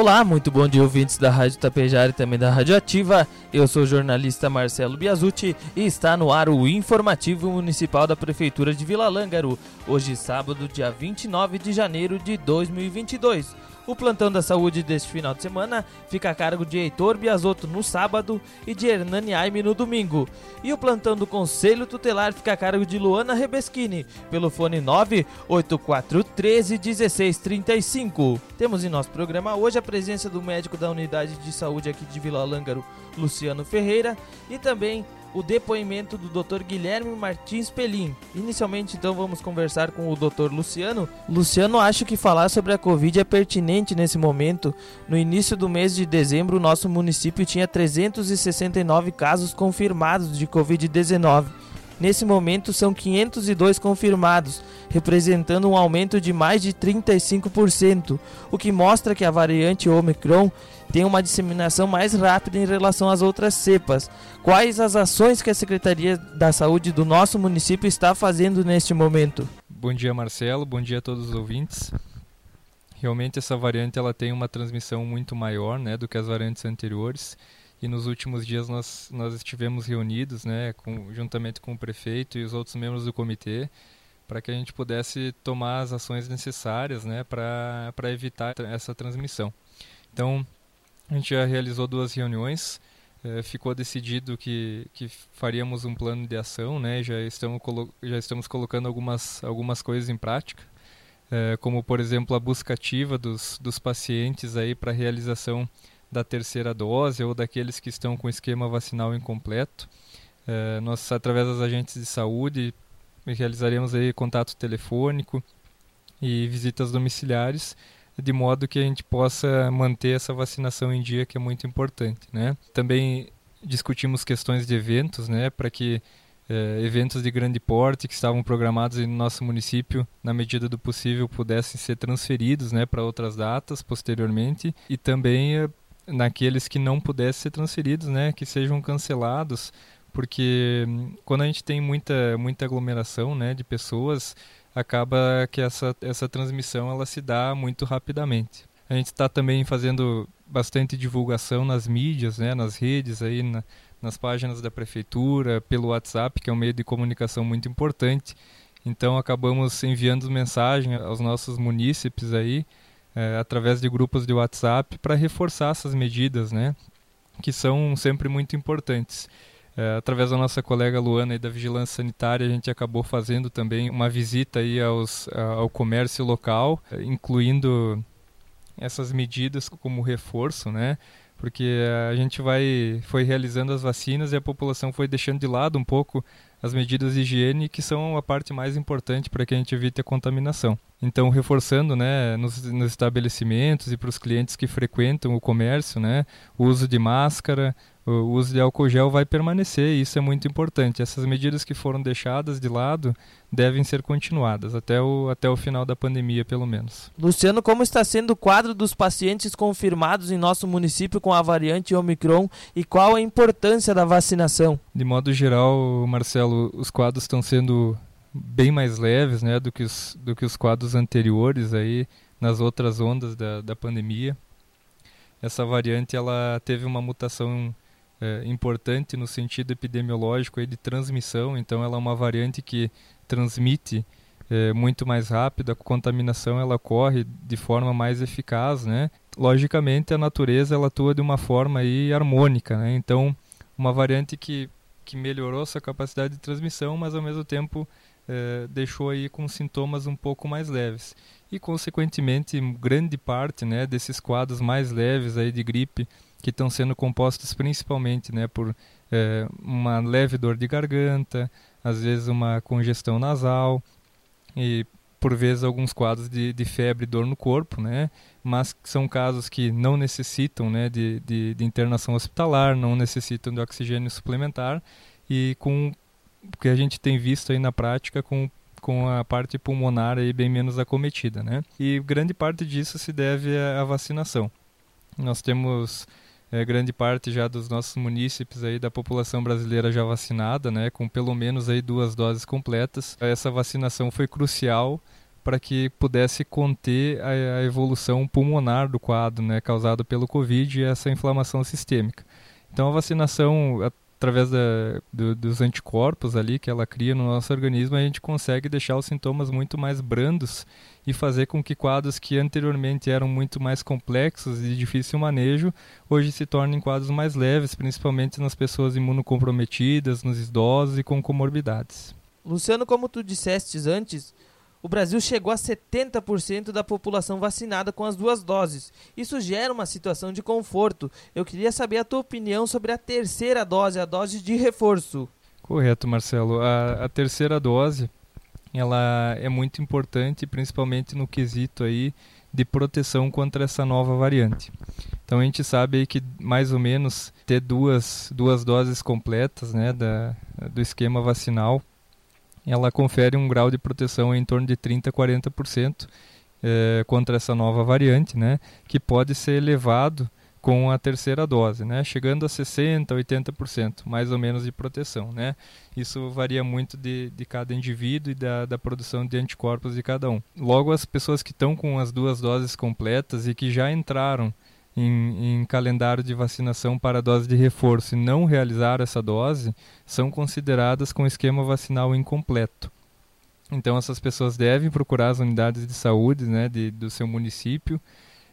Olá, muito bom dia ouvintes da Rádio Tapejara e também da Rádio Ativa. Eu sou o jornalista Marcelo Biazucci e está no ar o Informativo Municipal da Prefeitura de Vila Lângaro. Hoje, sábado, dia 29 de janeiro de 2022. O plantão da saúde deste final de semana fica a cargo de Heitor Biasotto no sábado e de Hernani Aime no domingo. E o plantão do Conselho Tutelar fica a cargo de Luana Rebeschini, pelo fone 984 13 1635. Temos em nosso programa hoje a presença do médico da unidade de saúde aqui de Vila Lângaro, Luciano Ferreira, e também o depoimento do Dr. Guilherme Martins Pelim. Inicialmente, então, vamos conversar com o Dr. Luciano. Luciano, acho que falar sobre a Covid é pertinente nesse momento. No início do mês de dezembro, o nosso município tinha 369 casos confirmados de Covid-19. Nesse momento, são 502 confirmados, representando um aumento de mais de 35%, o que mostra que a variante Omicron tem uma disseminação mais rápida em relação às outras cepas. Quais as ações que a Secretaria da Saúde do nosso município está fazendo neste momento? Bom dia, Marcelo. Bom dia a todos os ouvintes. Realmente essa variante ela tem uma transmissão muito maior, né, do que as variantes anteriores. E nos últimos dias nós nós estivemos reunidos, né, com, juntamente com o prefeito e os outros membros do comitê, para que a gente pudesse tomar as ações necessárias, né, para para evitar essa transmissão. Então, a gente já realizou duas reuniões, eh, ficou decidido que, que faríamos um plano de ação, né? já, estamos já estamos colocando algumas, algumas coisas em prática, eh, como por exemplo a busca ativa dos, dos pacientes para a realização da terceira dose ou daqueles que estão com esquema vacinal incompleto. Eh, nós, através das agentes de saúde, realizaremos aí contato telefônico e visitas domiciliares de modo que a gente possa manter essa vacinação em dia, que é muito importante, né? Também discutimos questões de eventos, né, para que eh, eventos de grande porte que estavam programados no nosso município, na medida do possível, pudessem ser transferidos, né, para outras datas posteriormente e também eh, naqueles que não pudessem ser transferidos, né, que sejam cancelados, porque hum, quando a gente tem muita muita aglomeração, né, de pessoas acaba que essa, essa transmissão ela se dá muito rapidamente. A gente está também fazendo bastante divulgação nas mídias, né, nas redes, aí, na, nas páginas da prefeitura, pelo WhatsApp, que é um meio de comunicação muito importante. Então acabamos enviando mensagem aos nossos munícipes aí, é, através de grupos de WhatsApp, para reforçar essas medidas, né, que são sempre muito importantes. É, através da nossa colega Luana e da Vigilância Sanitária, a gente acabou fazendo também uma visita aí aos, ao comércio local, incluindo essas medidas como reforço, né? Porque a gente vai foi realizando as vacinas e a população foi deixando de lado um pouco as medidas de higiene que são a parte mais importante para que a gente evite a contaminação. Então, reforçando, né, nos, nos estabelecimentos e para os clientes que frequentam o comércio, né, o uso de máscara, o uso de álcool gel vai permanecer e isso é muito importante. Essas medidas que foram deixadas de lado devem ser continuadas até o, até o final da pandemia, pelo menos. Luciano, como está sendo o quadro dos pacientes confirmados em nosso município com a variante Omicron e qual a importância da vacinação? De modo geral, Marcelo, os quadros estão sendo bem mais leves né, do, que os, do que os quadros anteriores aí nas outras ondas da, da pandemia. Essa variante ela teve uma mutação é, importante no sentido epidemiológico aí de transmissão, então ela é uma variante que transmite é, muito mais rápido, a contaminação ela ocorre de forma mais eficaz, né? Logicamente a natureza ela atua de uma forma aí harmônica, né? Então uma variante que, que melhorou sua capacidade de transmissão, mas ao mesmo tempo é, deixou aí com sintomas um pouco mais leves. E consequentemente grande parte né, desses quadros mais leves aí de gripe que estão sendo compostos principalmente né, por é, uma leve dor de garganta, às vezes uma congestão nasal e por vezes alguns quadros de, de febre e dor no corpo, né? mas são casos que não necessitam né, de, de, de internação hospitalar, não necessitam de oxigênio suplementar e com o que a gente tem visto aí na prática com com a parte pulmonar aí bem menos acometida, né? E grande parte disso se deve à vacinação. Nós temos é, grande parte já dos nossos munícipes aí da população brasileira já vacinada, né, com pelo menos aí duas doses completas. Essa vacinação foi crucial para que pudesse conter a, a, evolução pulmonar do quadro, né, causado pelo Covid e essa inflamação sistêmica. Então a vacinação através da, do, dos anticorpos ali que ela cria no nosso organismo, a gente consegue deixar os sintomas muito mais brandos e fazer com que quadros que anteriormente eram muito mais complexos e de difícil manejo, hoje se tornem quadros mais leves, principalmente nas pessoas imunocomprometidas, nos idosos e com comorbidades. Luciano, como tu disseste antes, o Brasil chegou a 70% da população vacinada com as duas doses. Isso gera uma situação de conforto. Eu queria saber a tua opinião sobre a terceira dose, a dose de reforço. Correto, Marcelo. A, a terceira dose ela é muito importante, principalmente no quesito aí de proteção contra essa nova variante. Então a gente sabe que mais ou menos ter duas, duas doses completas né, da, do esquema vacinal ela confere um grau de proteção em torno de 30 a 40% é, contra essa nova variante, né, que pode ser elevado com a terceira dose, né, chegando a 60, 80% mais ou menos de proteção, né. Isso varia muito de, de cada indivíduo e da, da produção de anticorpos de cada um. Logo, as pessoas que estão com as duas doses completas e que já entraram em, em, calendário de vacinação para dose de reforço e não realizar essa dose são consideradas com esquema vacinal incompleto. Então essas pessoas devem procurar as unidades de saúde né, de, do seu município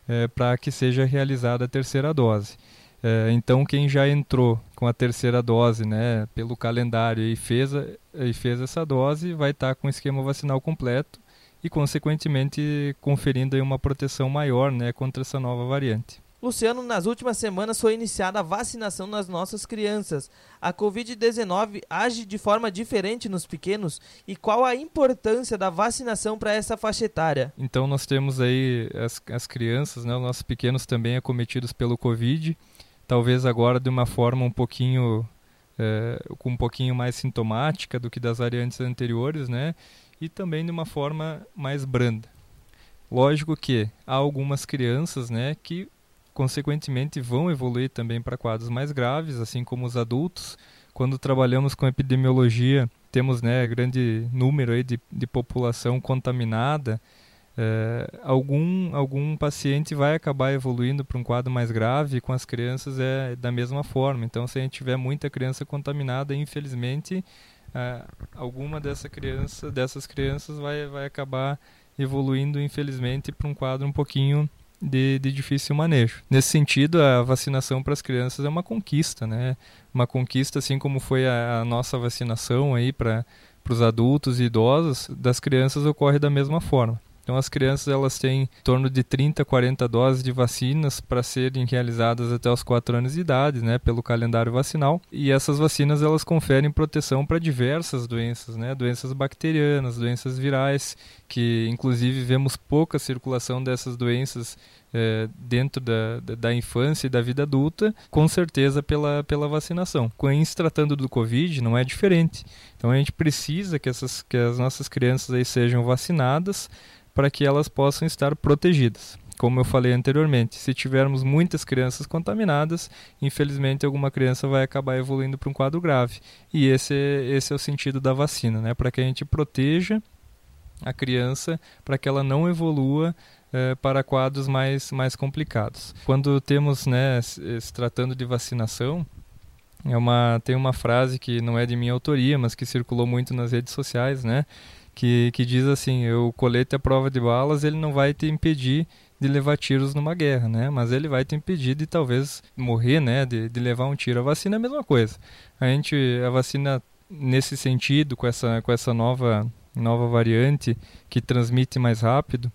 é, para que seja realizada a terceira dose. É, então quem já entrou com a terceira dose né, pelo calendário e fez, a, e fez essa dose vai estar tá com o esquema vacinal completo e consequentemente conferindo uma proteção maior né, contra essa nova variante. Luciano, nas últimas semanas foi iniciada a vacinação nas nossas crianças. A Covid-19 age de forma diferente nos pequenos e qual a importância da vacinação para essa faixa etária? Então nós temos aí as, as crianças, né, os nossos pequenos também acometidos pelo Covid, talvez agora de uma forma um pouquinho é, com um pouquinho mais sintomática do que das variantes anteriores, né? E também de uma forma mais branda. Lógico que há algumas crianças, né, que consequentemente vão evoluir também para quadros mais graves, assim como os adultos. Quando trabalhamos com epidemiologia, temos né, grande número aí de, de população contaminada. É, algum, algum paciente vai acabar evoluindo para um quadro mais grave, com as crianças é da mesma forma. Então, se a gente tiver muita criança contaminada, infelizmente, é, alguma dessa criança, dessas crianças vai, vai acabar evoluindo, infelizmente, para um quadro um pouquinho de, de difícil manejo. Nesse sentido, a vacinação para as crianças é uma conquista, né? Uma conquista, assim como foi a, a nossa vacinação aí para os adultos e idosos, das crianças ocorre da mesma forma. Então as crianças elas têm em torno de 30, 40 doses de vacinas para serem realizadas até os 4 anos de idade, né, pelo calendário vacinal. E essas vacinas elas conferem proteção para diversas doenças, né, doenças bacterianas, doenças virais, que inclusive vemos pouca circulação dessas doenças é, dentro da, da, infância e da vida adulta, com certeza pela, pela vacinação. Em se tratando do Covid, não é diferente. Então a gente precisa que, essas, que as nossas crianças aí sejam vacinadas para que elas possam estar protegidas. Como eu falei anteriormente, se tivermos muitas crianças contaminadas, infelizmente alguma criança vai acabar evoluindo para um quadro grave. E esse, esse é o sentido da vacina, né? para que a gente proteja a criança, para que ela não evolua eh, para quadros mais, mais complicados. Quando temos, né, se tratando de vacinação, é uma, tem uma frase que não é de minha autoria, mas que circulou muito nas redes sociais, né? Que, que diz assim, o colete à prova de balas, ele não vai te impedir de levar tiros numa guerra, né? Mas ele vai te impedir de talvez morrer, né? De, de levar um tiro. A vacina é a mesma coisa. A gente, a vacina nesse sentido, com essa, com essa nova, nova variante que transmite mais rápido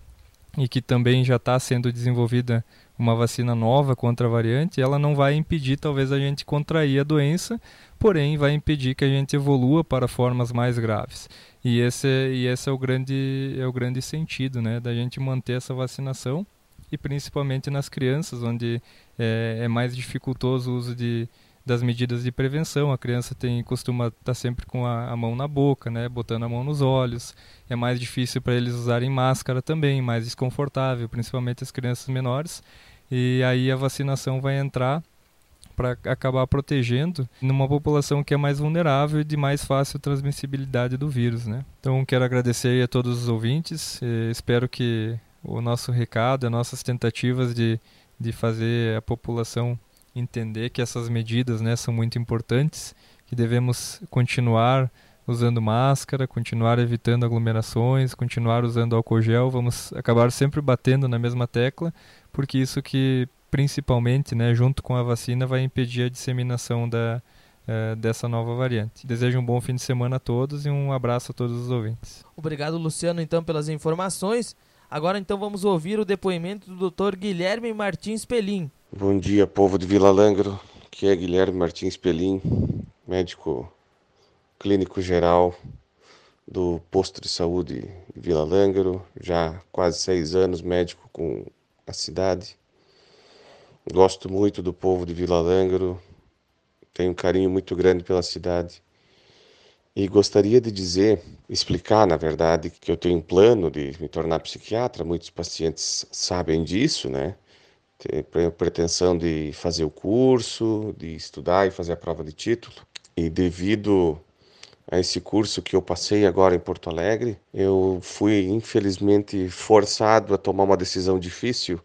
e que também já está sendo desenvolvida uma vacina nova contra a variante, ela não vai impedir talvez a gente contrair a doença, porém vai impedir que a gente evolua para formas mais graves. E esse, e esse é o grande é o grande sentido, né, da gente manter essa vacinação e principalmente nas crianças, onde é, é mais dificultoso o uso de das medidas de prevenção. A criança tem costuma estar tá sempre com a, a, mão na boca, né, botando a mão nos olhos. É mais difícil para eles usarem máscara também, mais desconfortável, principalmente as crianças menores. E aí a vacinação vai entrar para acabar protegendo numa população que é mais vulnerável e de mais fácil transmissibilidade do vírus, né? Então quero agradecer a todos os ouvintes, espero que o nosso recado, as nossas tentativas de, de fazer a população entender que essas medidas né, são muito importantes, que devemos continuar usando máscara, continuar evitando aglomerações, continuar usando álcool gel, vamos acabar sempre batendo na mesma tecla, porque isso que principalmente, né, junto com a vacina, vai impedir a disseminação da, uh, dessa nova variante. Desejo um bom fim de semana a todos e um abraço a todos os ouvintes. Obrigado, Luciano, então, pelas informações. Agora, então, vamos ouvir o depoimento do Dr. Guilherme Martins Pelim. Bom dia, povo de Vila Langro, que é Guilherme Martins Pelim, médico clínico geral do posto de saúde Vila Lângaro, já quase seis anos médico com a cidade. Gosto muito do povo de Vila Lângaro, tenho um carinho muito grande pela cidade. E gostaria de dizer, explicar, na verdade, que eu tenho um plano de me tornar psiquiatra. Muitos pacientes sabem disso, né? Tenho pretensão de fazer o curso, de estudar e fazer a prova de título. E devido a esse curso que eu passei agora em Porto Alegre, eu fui infelizmente forçado a tomar uma decisão difícil,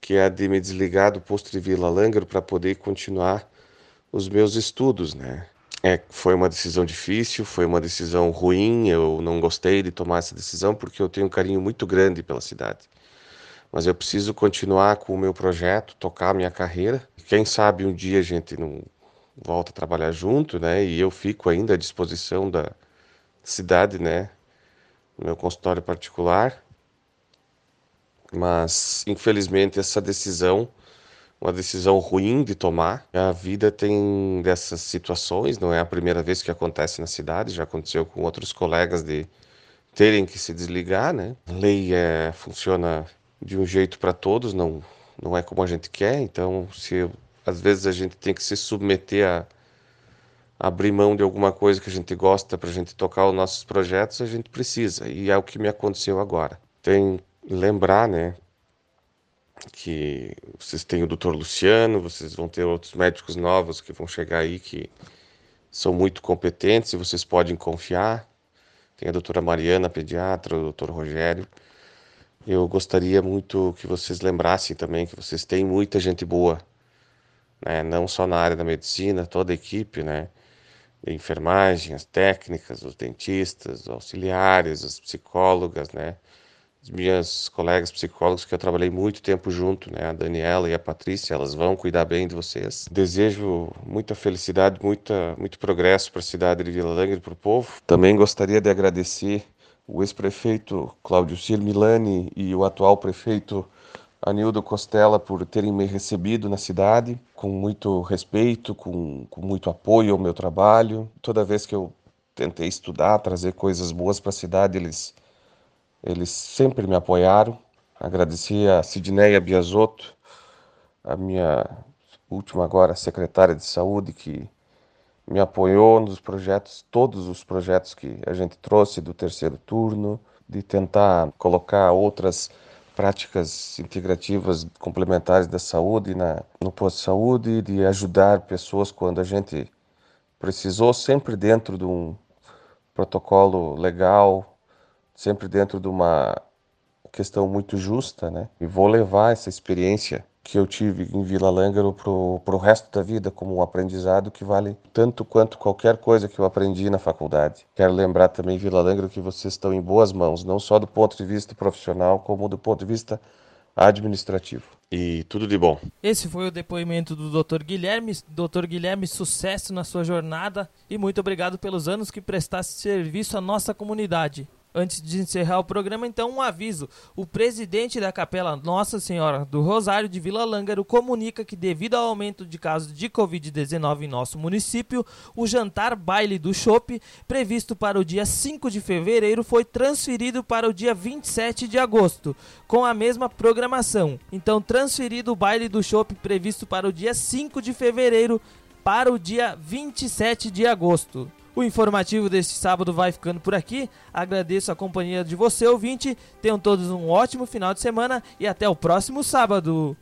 que é a de me desligar do posto de Vila Lângaro para poder continuar os meus estudos, né? É, foi uma decisão difícil, foi uma decisão ruim, eu não gostei de tomar essa decisão porque eu tenho um carinho muito grande pela cidade. Mas eu preciso continuar com o meu projeto, tocar a minha carreira. Quem sabe um dia a gente não volta a trabalhar junto, né? E eu fico ainda à disposição da cidade, né? No meu consultório particular. Mas, infelizmente, essa decisão, uma decisão ruim de tomar. A vida tem dessas situações, não é a primeira vez que acontece na cidade, já aconteceu com outros colegas de terem que se desligar, né? A lei é, funciona de um jeito para todos, não não é como a gente quer, então se às vezes a gente tem que se submeter a abrir mão de alguma coisa que a gente gosta para a gente tocar os nossos projetos, a gente precisa. E é o que me aconteceu agora. Tem lembrar, né, que vocês têm o Dr. Luciano, vocês vão ter outros médicos novos que vão chegar aí que são muito competentes e vocês podem confiar. Tem a doutora Mariana, pediatra, o doutor Rogério. Eu gostaria muito que vocês lembrassem também que vocês têm muita gente boa né? não só na área da medicina, toda a equipe, né? de enfermagem, as técnicas, os dentistas, os auxiliares, as psicólogas, né? As minhas colegas psicólogos que eu trabalhei muito tempo junto, né? A Daniela e a Patrícia, elas vão cuidar bem de vocês. Desejo muita felicidade, muita, muito progresso para a cidade de Vila Langre e para o povo. Também gostaria de agradecer o ex-prefeito Cláudio Cir Milani e o atual prefeito Anildo Costela por terem me recebido na cidade com muito respeito, com, com muito apoio ao meu trabalho. Toda vez que eu tentei estudar, trazer coisas boas para a cidade, eles, eles sempre me apoiaram. Agradeci a Sidneia Biasotto, a minha última agora secretária de saúde, que me apoiou nos projetos, todos os projetos que a gente trouxe do terceiro turno, de tentar colocar outras práticas integrativas complementares da saúde na, no posto de saúde, de ajudar pessoas quando a gente precisou, sempre dentro de um protocolo legal, sempre dentro de uma questão muito justa, né? E vou levar essa experiência que eu tive em Vila Lângaro para o resto da vida como um aprendizado que vale tanto quanto qualquer coisa que eu aprendi na faculdade. Quero lembrar também, Vila Lângaro, que vocês estão em boas mãos, não só do ponto de vista profissional, como do ponto de vista administrativo. E tudo de bom. Esse foi o depoimento do Dr. Guilherme. Dr. Guilherme, sucesso na sua jornada e muito obrigado pelos anos que prestasse serviço à nossa comunidade. Antes de encerrar o programa, então, um aviso. O presidente da Capela Nossa Senhora do Rosário de Vila Lângaro comunica que, devido ao aumento de casos de Covid-19 em nosso município, o jantar baile do Chopp, previsto para o dia 5 de fevereiro, foi transferido para o dia 27 de agosto, com a mesma programação. Então, transferido o baile do Chopp previsto para o dia 5 de fevereiro para o dia 27 de agosto. O informativo deste sábado vai ficando por aqui. Agradeço a companhia de você, ouvinte. Tenham todos um ótimo final de semana e até o próximo sábado.